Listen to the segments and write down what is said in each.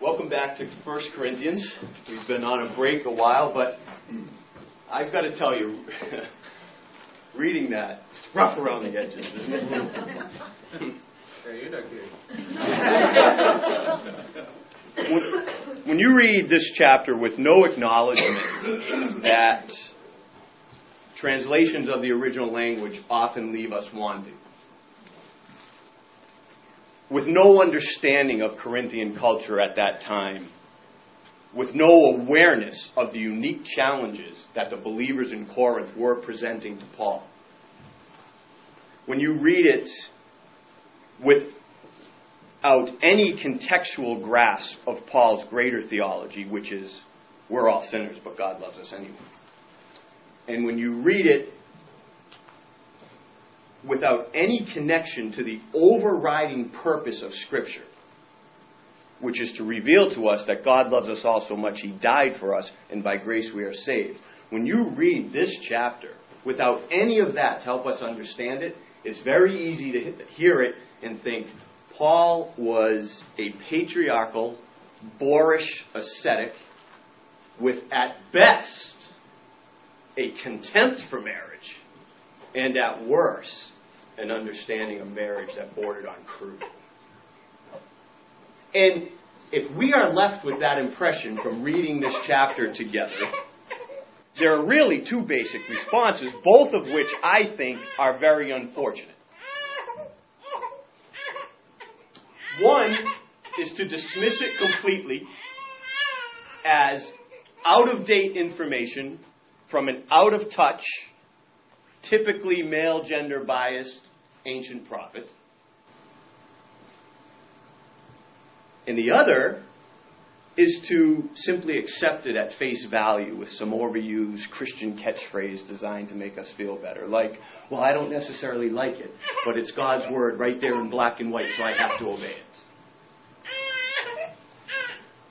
Welcome back to 1 Corinthians. We've been on a break a while, but I've got to tell you, reading that, it's rough around the edges, isn't it? Yeah, you're not kidding. when, when you read this chapter with no acknowledgement that translations of the original language often leave us wanting, with no understanding of Corinthian culture at that time, with no awareness of the unique challenges that the believers in Corinth were presenting to Paul. When you read it without any contextual grasp of Paul's greater theology, which is we're all sinners, but God loves us anyway. And when you read it without any connection to the overriding purpose of Scripture, which is to reveal to us that God loves us all so much He died for us, and by grace we are saved. When you read this chapter without any of that to help us understand it, it's very easy to hear it and think Paul was a patriarchal, boorish ascetic with, at best, a contempt for marriage, and at worst, an understanding of marriage that bordered on crude. And if we are left with that impression from reading this chapter together, there are really two basic responses, both of which I think are very unfortunate. One is to dismiss it completely as out of date information from an out of touch, typically male gender biased ancient prophet. And the other is to simply accept it at face value with some overused Christian catchphrase designed to make us feel better. Like, well, I don't necessarily like it, but it's God's word right there in black and white, so I have to obey it.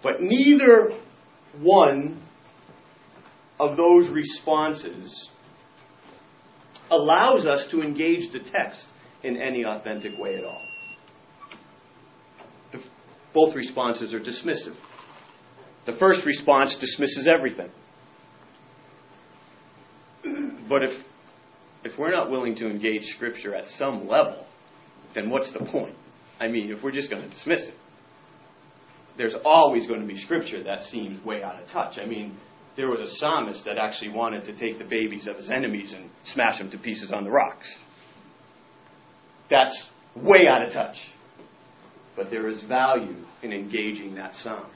But neither one of those responses allows us to engage the text in any authentic way at all. The, both responses are dismissive. The first response dismisses everything. But if, if we're not willing to engage Scripture at some level, then what's the point? I mean, if we're just going to dismiss it, there's always going to be Scripture that seems way out of touch. I mean, there was a psalmist that actually wanted to take the babies of his enemies and smash them to pieces on the rocks. That's way out of touch. But there is value in engaging that sound.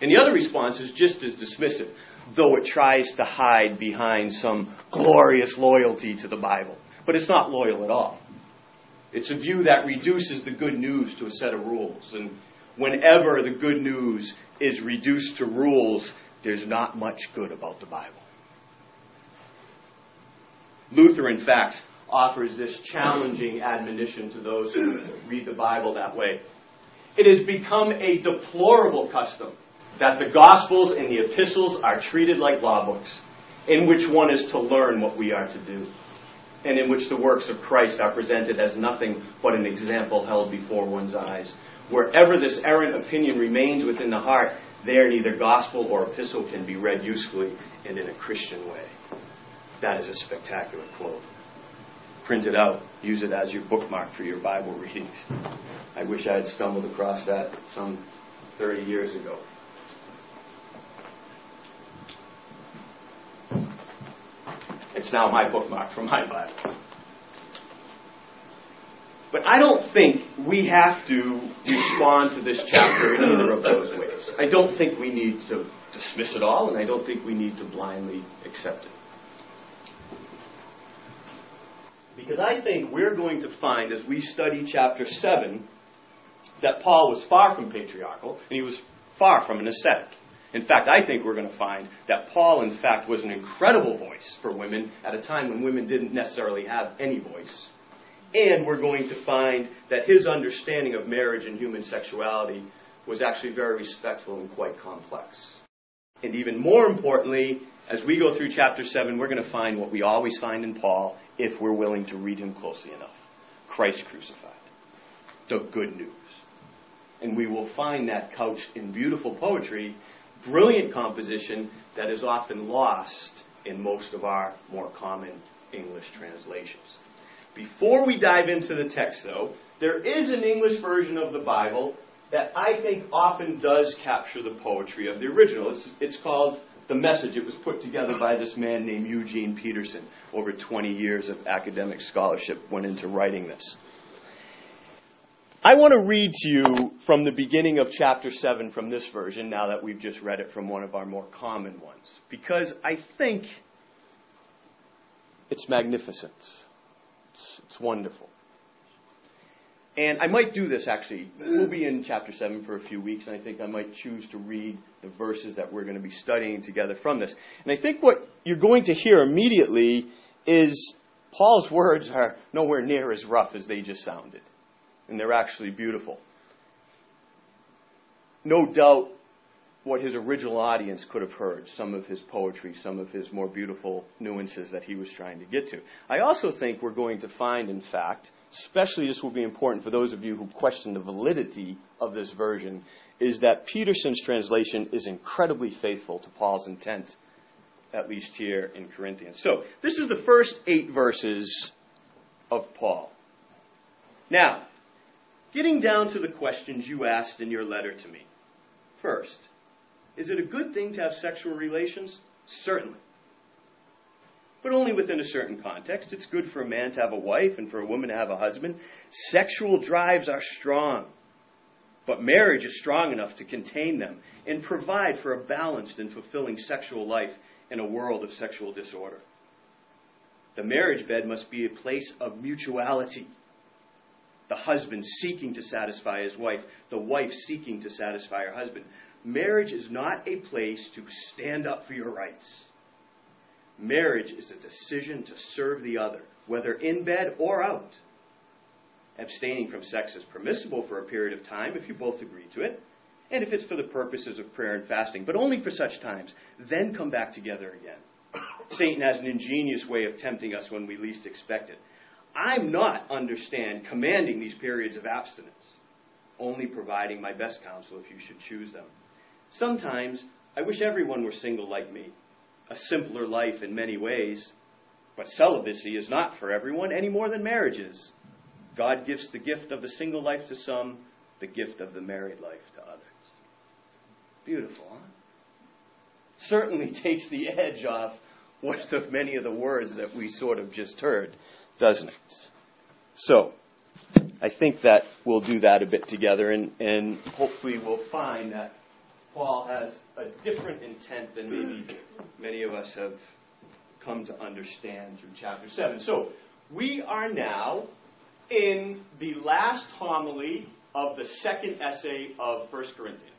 And the other response is just as dismissive, though it tries to hide behind some glorious loyalty to the Bible. But it's not loyal at all. It's a view that reduces the good news to a set of rules. And whenever the good news is reduced to rules, there's not much good about the Bible. Luther, in fact, offers this challenging admonition to those who read the Bible that way. It has become a deplorable custom that the Gospels and the epistles are treated like law books, in which one is to learn what we are to do, and in which the works of Christ are presented as nothing but an example held before one's eyes. Wherever this errant opinion remains within the heart, there neither gospel or epistle can be read usefully and in a Christian way. That is a spectacular quote print it out, use it as your bookmark for your Bible readings. I wish I had stumbled across that some 30 years ago. It's now my bookmark for my Bible. But I don't think we have to respond to this chapter in either of those ways. I don't think we need to dismiss it all, and I don't think we need to blindly accept it. Because I think we're going to find as we study chapter 7 that Paul was far from patriarchal and he was far from an ascetic. In fact, I think we're going to find that Paul, in fact, was an incredible voice for women at a time when women didn't necessarily have any voice. And we're going to find that his understanding of marriage and human sexuality was actually very respectful and quite complex. And even more importantly, as we go through chapter 7, we're going to find what we always find in Paul if we're willing to read him closely enough Christ crucified. The good news. And we will find that couched in beautiful poetry, brilliant composition that is often lost in most of our more common English translations. Before we dive into the text, though, there is an English version of the Bible that I think often does capture the poetry of the original. It's, it's called The Message. It was put together by this man named Eugene Peterson. Over 20 years of academic scholarship went into writing this. I want to read to you from the beginning of chapter 7 from this version, now that we've just read it from one of our more common ones, because I think it's magnificent. It's, it's wonderful. And I might do this actually. We'll be in chapter 7 for a few weeks, and I think I might choose to read the verses that we're going to be studying together from this. And I think what you're going to hear immediately is Paul's words are nowhere near as rough as they just sounded and they're actually beautiful. No doubt what his original audience could have heard, some of his poetry, some of his more beautiful nuances that he was trying to get to. I also think we're going to find, in fact, especially this will be important for those of you who question the validity of this version, is that Peterson's translation is incredibly faithful to Paul's intent, at least here in Corinthians. So, this is the first eight verses of Paul. Now, Getting down to the questions you asked in your letter to me. First, is it a good thing to have sexual relations? Certainly. But only within a certain context. It's good for a man to have a wife and for a woman to have a husband. Sexual drives are strong. But marriage is strong enough to contain them and provide for a balanced and fulfilling sexual life in a world of sexual disorder. The marriage bed must be a place of mutuality the husband seeking to satisfy his wife, the wife seeking to satisfy her husband. Marriage is not a place to stand up for your rights. Marriage is a decision to serve the other, whether in bed or out. Abstaining from sex is permissible for a period of time if you both agree to it, and if it's for the purposes of prayer and fasting, but only for such times. Then come back together again. Satan has an ingenious way of tempting us when we least expect it. I'm not, understand, commanding these periods of abstinence, only providing my best counsel if you should choose them. Sometimes I wish everyone were single like me, a simpler life in many ways, but celibacy is not for everyone any more than marriage is. God gives the gift of the single life to some, the gift of the married life to others. Beautiful, huh? Certainly takes the edge off what of many of the words that we sort of just heard doesn't it? So, I think that we'll do that a bit together, and, and hopefully we'll find that Paul has a different intent than maybe many of us have come to understand through chapter 7. So, we are now in the last homily of the second essay of 1 Corinthians.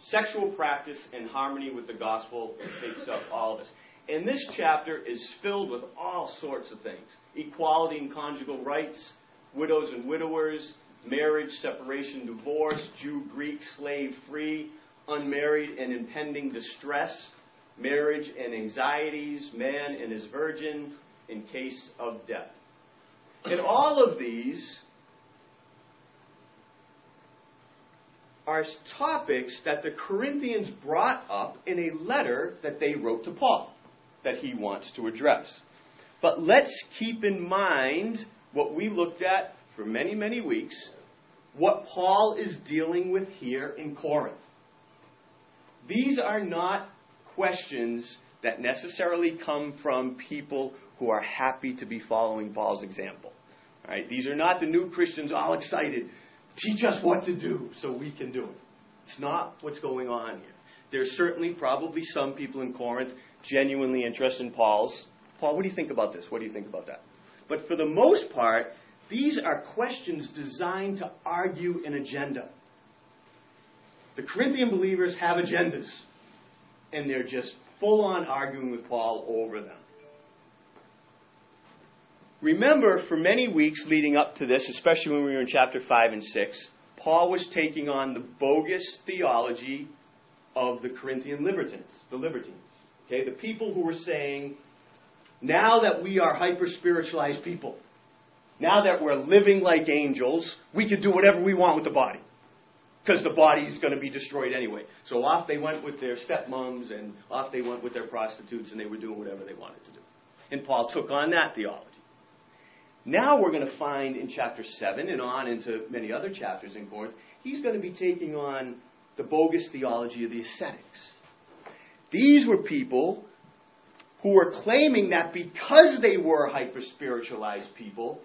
Sexual practice in harmony with the gospel takes up all of this. And this chapter is filled with all sorts of things equality and conjugal rights, widows and widowers, marriage, separation, divorce, Jew, Greek, slave, free, unmarried and impending distress, marriage and anxieties, man and his virgin in case of death. And all of these are topics that the Corinthians brought up in a letter that they wrote to Paul that he wants to address. But let's keep in mind what we looked at for many, many weeks, what Paul is dealing with here in Corinth. These are not questions that necessarily come from people who are happy to be following Paul's example. Right? These are not the new Christians all excited. Teach us what to do so we can do it. It's not what's going on here. There's certainly probably some people in Corinth genuinely interested in Paul's. Paul, what do you think about this? What do you think about that? But for the most part, these are questions designed to argue an agenda. The Corinthian believers have agendas, and they're just full on arguing with Paul over them. Remember, for many weeks leading up to this, especially when we were in chapter 5 and 6, Paul was taking on the bogus theology of the Corinthian libertines, the libertines. Okay, the people who were saying, now that we are hyper spiritualized people, now that we're living like angels, we can do whatever we want with the body. because the body is going to be destroyed anyway. So off they went with their stepmoms and off they went with their prostitutes and they were doing whatever they wanted to do. And Paul took on that theology. Now we're going to find in chapter 7 and on into many other chapters in Corinth, he's going to be taking on the bogus theology of the ascetics. These were people who were claiming that because they were hyper spiritualized people,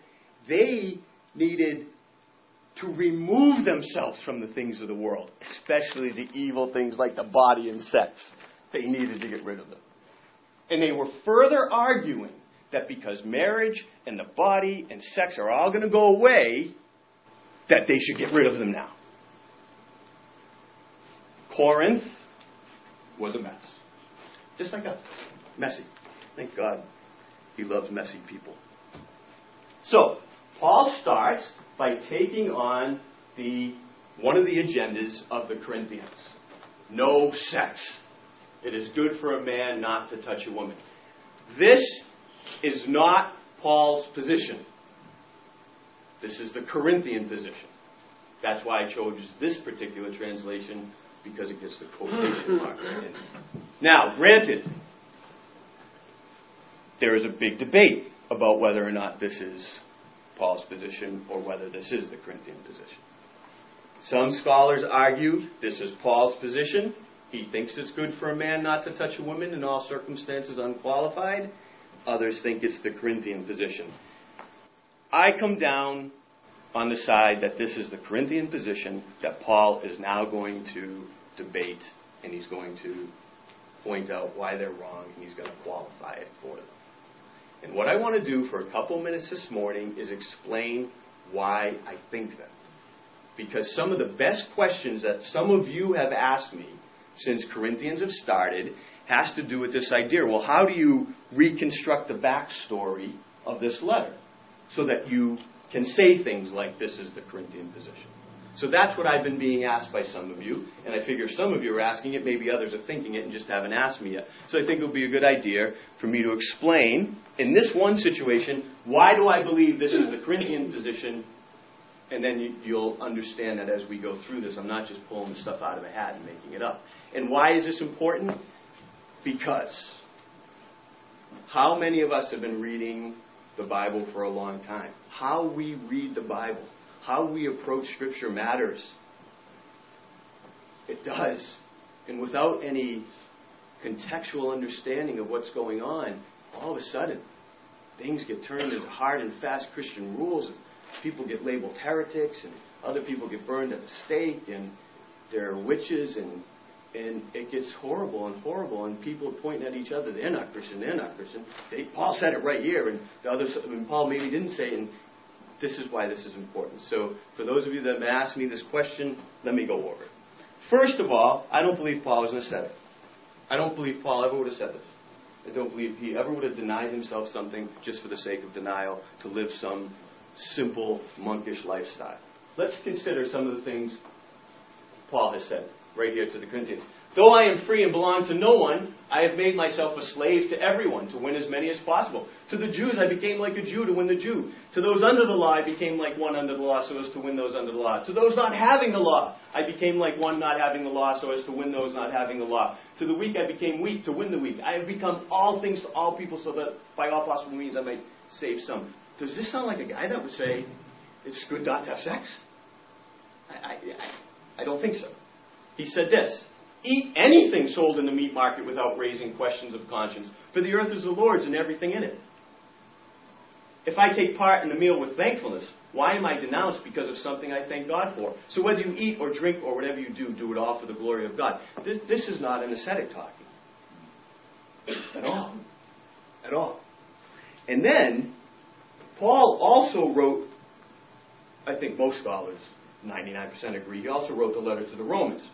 they needed to remove themselves from the things of the world, especially the evil things like the body and sex. They needed to get rid of them. And they were further arguing that because marriage and the body and sex are all going to go away, that they should get rid of them now. Corinth was a mess. Just like us. Messy. Thank God he loves messy people. So, Paul starts by taking on the one of the agendas of the Corinthians. No sex. It is good for a man not to touch a woman. This is not Paul's position. This is the Corinthian position. That's why I chose this particular translation because it gets the quotation marks in. Now, granted, there is a big debate about whether or not this is Paul's position or whether this is the Corinthian position. Some scholars argue this is Paul's position. He thinks it's good for a man not to touch a woman in all circumstances unqualified. Others think it's the Corinthian position. I come down on the side that this is the Corinthian position that Paul is now going to debate and he's going to point out why they're wrong and he's going to qualify it for them. And what I want to do for a couple minutes this morning is explain why I think that. Because some of the best questions that some of you have asked me since Corinthians have started has to do with this idea. Well, how do you reconstruct the backstory of this letter so that you can say things like this is the Corinthian position? So that's what I've been being asked by some of you, and I figure some of you are asking it, maybe others are thinking it and just haven't asked me yet. So I think it would be a good idea for me to explain, in this one situation, why do I believe this is the Corinthian position, and then you, will understand that as we go through this, I'm not just pulling the stuff out of a hat and making it up. And why is this important? Because how many of us have been reading the Bible for a long time? How we read the Bible how we approach Scripture matters. It does. And without any contextual understanding of what's going on, all of a sudden, things get turned into hard and fast Christian rules. And people get labeled heretics, and other people get burned at the stake, and they're witches, and and it gets horrible and horrible, and people are pointing at each other. They're not Christian. They're not Christian. They, Paul said it right here, and the others. Mean, Paul maybe didn't say it, and this is why this is important. So, for those of you that have asked me this question, let me go over it. First of all, I don't believe Paul was an ascetic. I don't believe Paul ever would have said this. I don't believe he ever would have denied himself something just for the sake of denial to live some simple monkish lifestyle. Let's consider some of the things Paul has said right here to the Corinthians. Though I am free and belong to no one, I have made myself a slave to everyone to win as many as possible. To the Jews, I became like a Jew to win the Jew. To those under the law, I became like one under the law so as to win those under the law. To those not having the law, I became like one not having the law so as to win those not having the law. To the weak, I became weak to win the weak. I have become all things to all people so that by all possible means I might save some. Does this sound like a guy that would say it's good not to have sex? I, I, I don't think so. He said this eat anything sold in the meat market without raising questions of conscience, for the earth is the Lord's and everything in it. If I take part in the meal with thankfulness, why am I denounced because of something I thank God for? So whether you eat or drink or whatever you do, do it all for the glory of God. This, this is not an ascetic talking. At all. At all. And then, Paul also wrote, I think most scholars, 99% agree, he also wrote the letter to the Romans.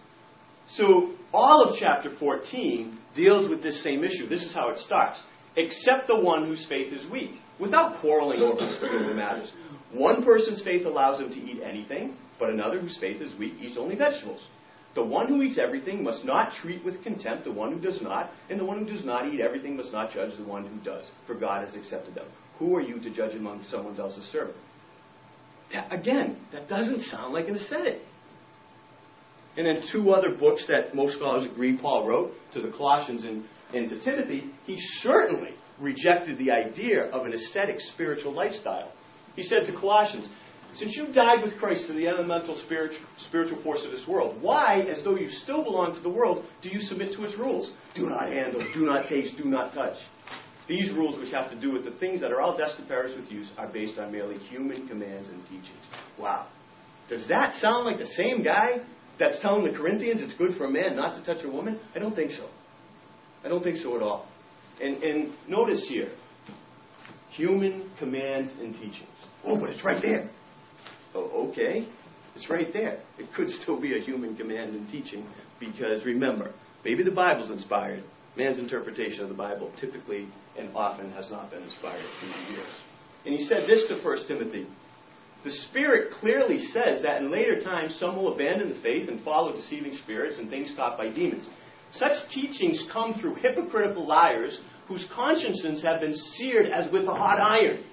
So all of chapter 14 deals with this same issue. This is how it starts. Except the one whose faith is weak, without quarreling over spiritual matters. One person's faith allows him to eat anything, but another whose faith is weak eats only vegetables. The one who eats everything must not treat with contempt the one who does not, and the one who does not eat everything must not judge the one who does, for God has accepted them. Who are you to judge among someone else's servant? That, again, that doesn't sound like an ascetic. And then two other books that most scholars agree Paul wrote to the Colossians and, and to Timothy, he certainly rejected the idea of an ascetic spiritual lifestyle. He said to Colossians, Since you died with Christ to the elemental spiritual, spiritual force of this world, why, as though you still belong to the world, do you submit to its rules? Do not handle, do not taste, do not touch. These rules, which have to do with the things that are all destined to perish with use, are based on merely human commands and teachings. Wow. Does that sound like the same guy that's telling the Corinthians it's good for a man not to touch a woman? I don't think so. I don't think so at all. And, and notice here human commands and teachings. Oh, but it's right there. Oh, okay. It's right there. It could still be a human command and teaching because remember, maybe the Bible's inspired, man's interpretation of the Bible typically and often has not been inspired through the years. And he said this to 1 Timothy. The Spirit clearly says that in later times some will abandon the faith and follow deceiving spirits and things taught by demons. Such teachings come through hypocritical liars whose consciences have been seared as with a hot iron.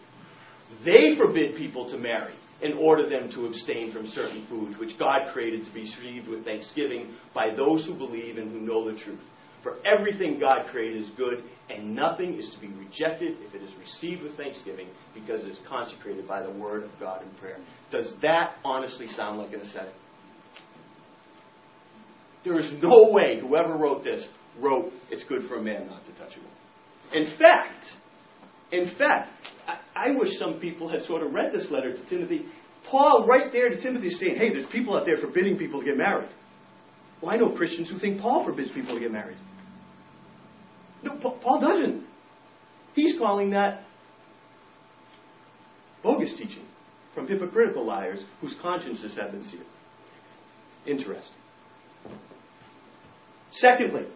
They forbid people to marry and order them to abstain from certain foods which God created to be received with thanksgiving by those who believe and who know the truth. For everything God created is good, and nothing is to be rejected if it is received with thanksgiving, because it is consecrated by the word of God in prayer. Does that honestly sound like an ascetic? There is no way whoever wrote this wrote it's good for a man not to touch a woman. In fact, in fact, I, I wish some people had sort of read this letter to Timothy. Paul, right there to Timothy, is saying, hey, there's people out there forbidding people to get married. Well, I know Christians who think Paul forbids people to get married. No, Paul doesn't. He's calling that bogus teaching from hypocritical liars whose consciences have been seared. Interesting. Secondly,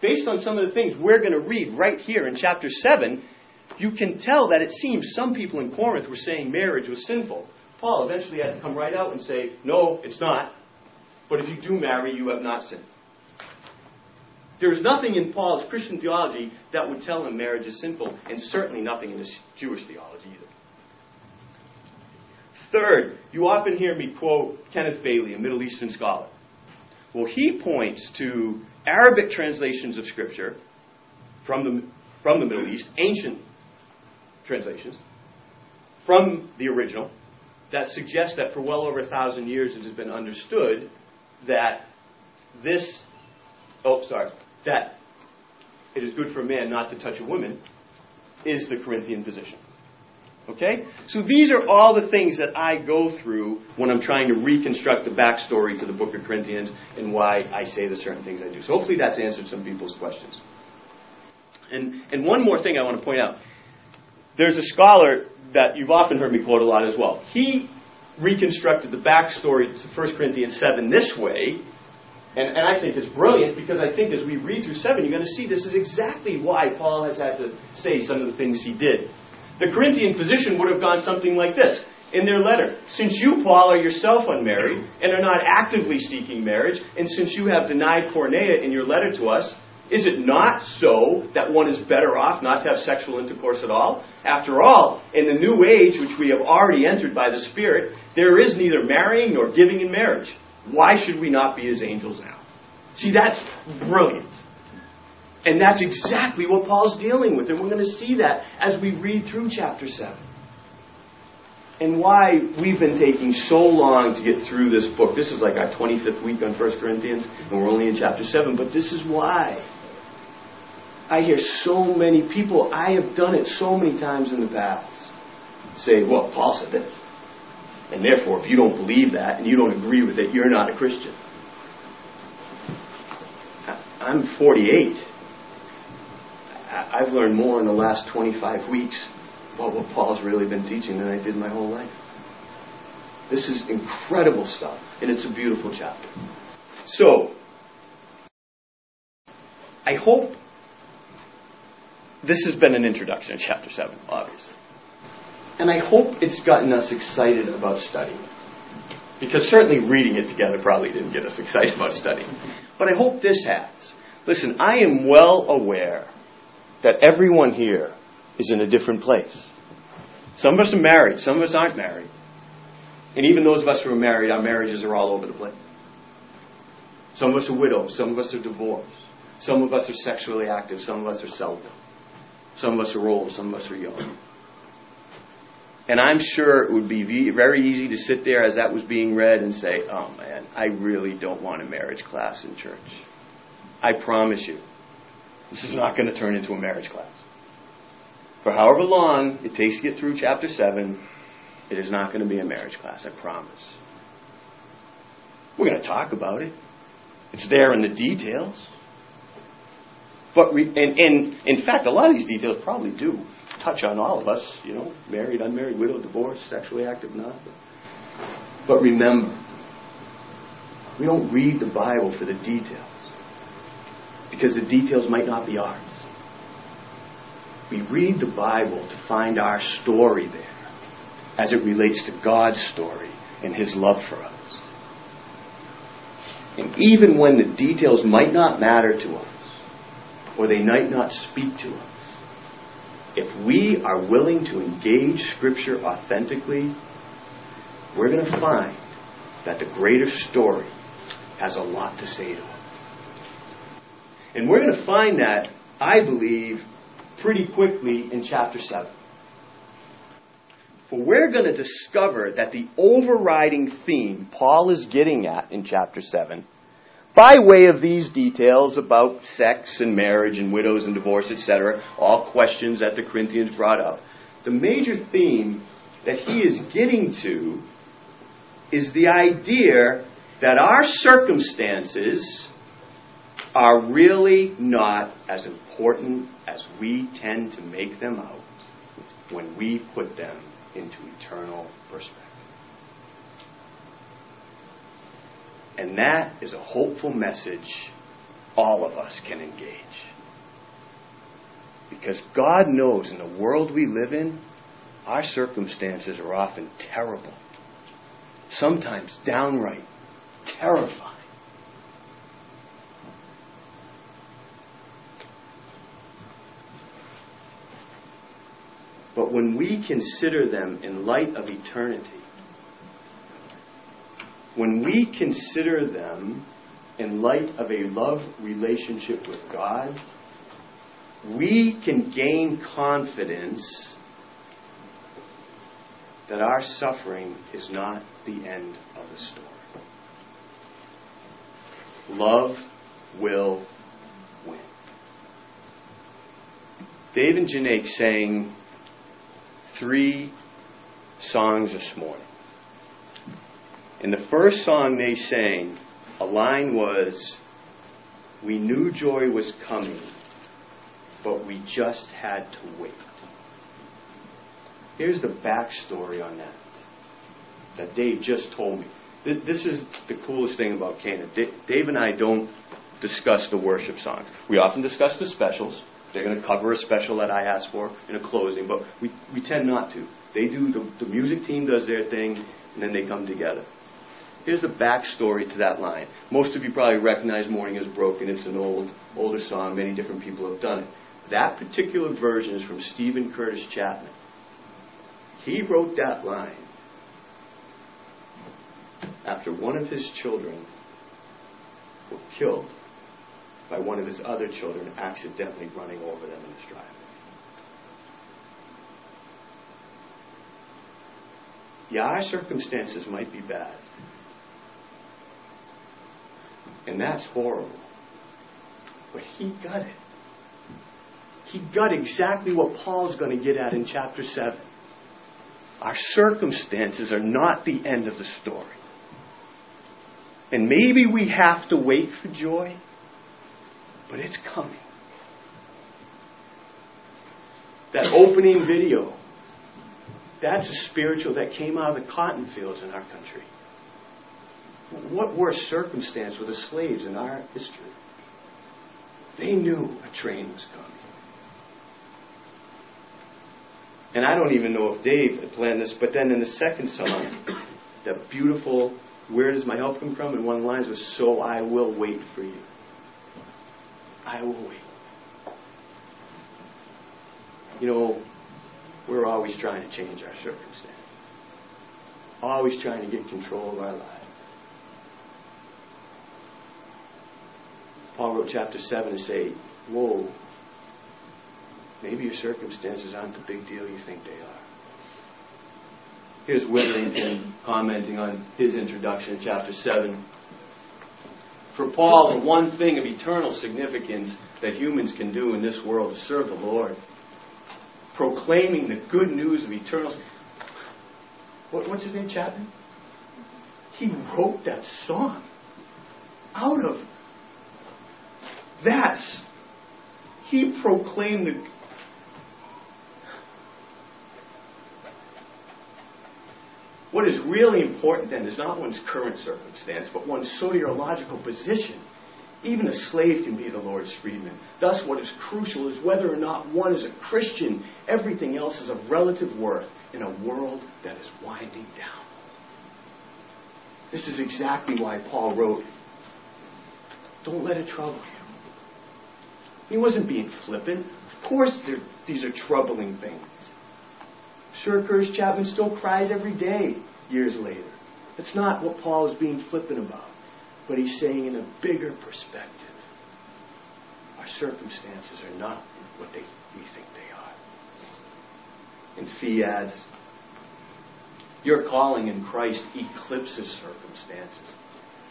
based on some of the things we're going to read right here in chapter 7, you can tell that it seems some people in Corinth were saying marriage was sinful. Paul eventually had to come right out and say, no, it's not. But if you do marry, you have not sinned. There's nothing in Paul's Christian theology that would tell him marriage is sinful, and certainly nothing in his Jewish theology either. Third, you often hear me quote Kenneth Bailey, a Middle Eastern scholar. Well, he points to Arabic translations of Scripture from the, from the Middle East, ancient translations, from the original, that suggest that for well over a thousand years it has been understood that this, oh, sorry, that it is good for a man not to touch a woman is the Corinthian position. Okay? So these are all the things that I go through when I'm trying to reconstruct the backstory to the book of Corinthians and why I say the certain things I do. So hopefully that's answered some people's questions. And, and one more thing I want to point out. There's a scholar that you've often heard me quote a lot as well. He reconstructed the backstory to 1 Corinthians 7 this way, and, and I think it's brilliant because I think as we read through 7, you're going to see this is exactly why Paul has had to say some of the things he did. The Corinthian position would have gone something like this in their letter. Since you, Paul, are yourself unmarried and are not actively seeking marriage, and since you have denied porneia in your letter to us, is it not so that one is better off not to have sexual intercourse at all? After all, in the new age which we have already entered by the Spirit, there is neither marrying nor giving in marriage. Why should we not be as angels now? See, that's brilliant. And that's exactly what Paul's dealing with. And we're going to see that as we read through chapter 7. And why we've been taking so long to get through this book. This is like our 25th week on 1 Corinthians, and we're only in chapter 7. But this is why. I hear so many people, I have done it so many times in the past, say, well, Paul said this. And therefore, if you don't believe that and you don't agree with it, you're not a Christian. I'm 48. I've learned more in the last 25 weeks about what Paul's really been teaching than I did my whole life. This is incredible stuff, and it's a beautiful chapter. So, I hope this has been an introduction to chapter 7, obviously. And I hope it's gotten us excited about studying. Because certainly reading it together probably didn't get us excited about studying. But I hope this has. Listen, I am well aware that everyone here is in a different place. Some of us are married, some of us aren't married. And even those of us who are married, our marriages are all over the place. Some of us are widows. Some of us are divorced. Some of us are sexually active. Some of us are celibate. Some of us are old. Some of us are young. And I'm sure it would be very easy to sit there as that was being read and say, oh man, I really don't want a marriage class in church. I promise you, this is not going to turn into a marriage class. For however long it takes to get through chapter 7, it is not going to be a marriage class, I promise. We're going to talk about it. It's there in the details. But we, and, and in fact, a lot of these details probably do touch on all of us, you know, married, unmarried, widowed, divorced, sexually active, not. But remember, we don't read the Bible for the details because the details might not be ours. We read the Bible to find our story there as it relates to God's story and His love for us. And even when the details might not matter to us, or they might not speak to us, if we are willing to engage Scripture authentically, we're going to find that the greater story has a lot to say to us. And we're going to find that, I believe, pretty quickly in chapter 7. For we're going to discover that the overriding theme Paul is getting at in chapter 7, by way of these details about sex and marriage and widows and divorce, etc., all questions that the Corinthians brought up, the major theme that he is getting to is the idea that our circumstances are really not as important as we tend to make them out when we put them into eternal perspective. And that is a hopeful message all of us can engage. Because God knows in the world we live in, our circumstances are often terrible, sometimes downright terrifying. But when we consider them in light of eternity, when we consider them in light of a love relationship with God, we can gain confidence that our suffering is not the end of the story. Love will win. Dave and Janae sang three songs this morning. In the first song they sang, a line was, We knew joy was coming, but we just had to wait. Here's the backstory on that that Dave just told me. This is the coolest thing about Cana. Dave and I don't discuss the worship songs. We often discuss the specials. They're going to cover a special that I asked for in a closing, but we, we tend not to. They do, the, the music team does their thing, and then they come together. Here's the backstory to that line. Most of you probably recognize Morning is Broken. It's an old, older song. Many different people have done it. That particular version is from Steven Curtis Chapman. He wrote that line after one of his children were killed by one of his other children accidentally running over them in his driveway. Yeah, our circumstances might be bad. And that's horrible. But he got it. He got exactly what Paul's going to get at in chapter 7. Our circumstances are not the end of the story. And maybe we have to wait for joy but it's coming. That opening video, that's a spiritual that came out of the cotton fields in our country. What worse circumstance were the slaves in our history? They knew a train was coming. And I don't even know if Dave had planned this, but then in the second song, the beautiful, Where Does My Help Come From? And one lines was, So I will wait for you. I will wait. You know, we're always trying to change our circumstance, always trying to get control of our lives. Paul wrote chapter 7 to say, Whoa, maybe your circumstances aren't the big deal you think they are. Here's Witherington commenting on his introduction in chapter 7. For Paul, the one thing of eternal significance that humans can do in this world is serve the Lord. Proclaiming the good news of eternal. What, what's his name, Chapman? He wrote that song out of that's he proclaimed the What is really important then is not one's current circumstance, but one's soteriological position. Even a slave can be the Lord's freedman. Thus, what is crucial is whether or not one is a Christian. Everything else is of relative worth in a world that is winding down. This is exactly why Paul wrote, Don't let it trouble you. He wasn't being flippant. Of course, these are troubling things. Sure, Curtis Chapman still cries every day years later. That's not what Paul is being flippant about. But he's saying in a bigger perspective, our circumstances are not what they, we think they are. And Fee adds, your calling in Christ eclipses circumstances,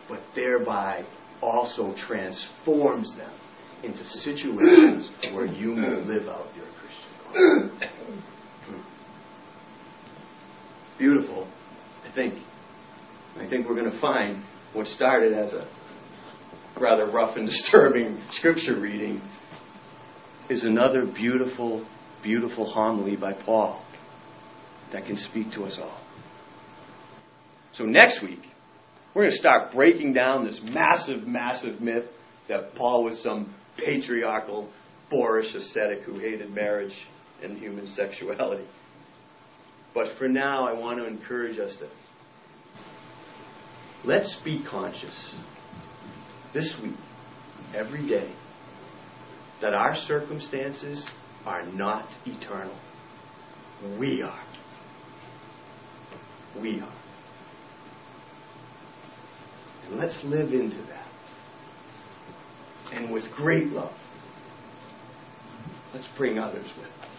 but thereby also transforms them into situations where you may live out your Christian calling. Beautiful, I think. I think we're going to find what started as a rather rough and disturbing scripture reading is another beautiful, beautiful homily by Paul that can speak to us all. So next week, we're going to start breaking down this massive, massive myth that Paul was some patriarchal, boorish ascetic who hated marriage and human sexuality. But for now, I want to encourage us that let's be conscious this week, every day, that our circumstances are not eternal. We are. We are. And let's live into that and with great love, let's bring others with us.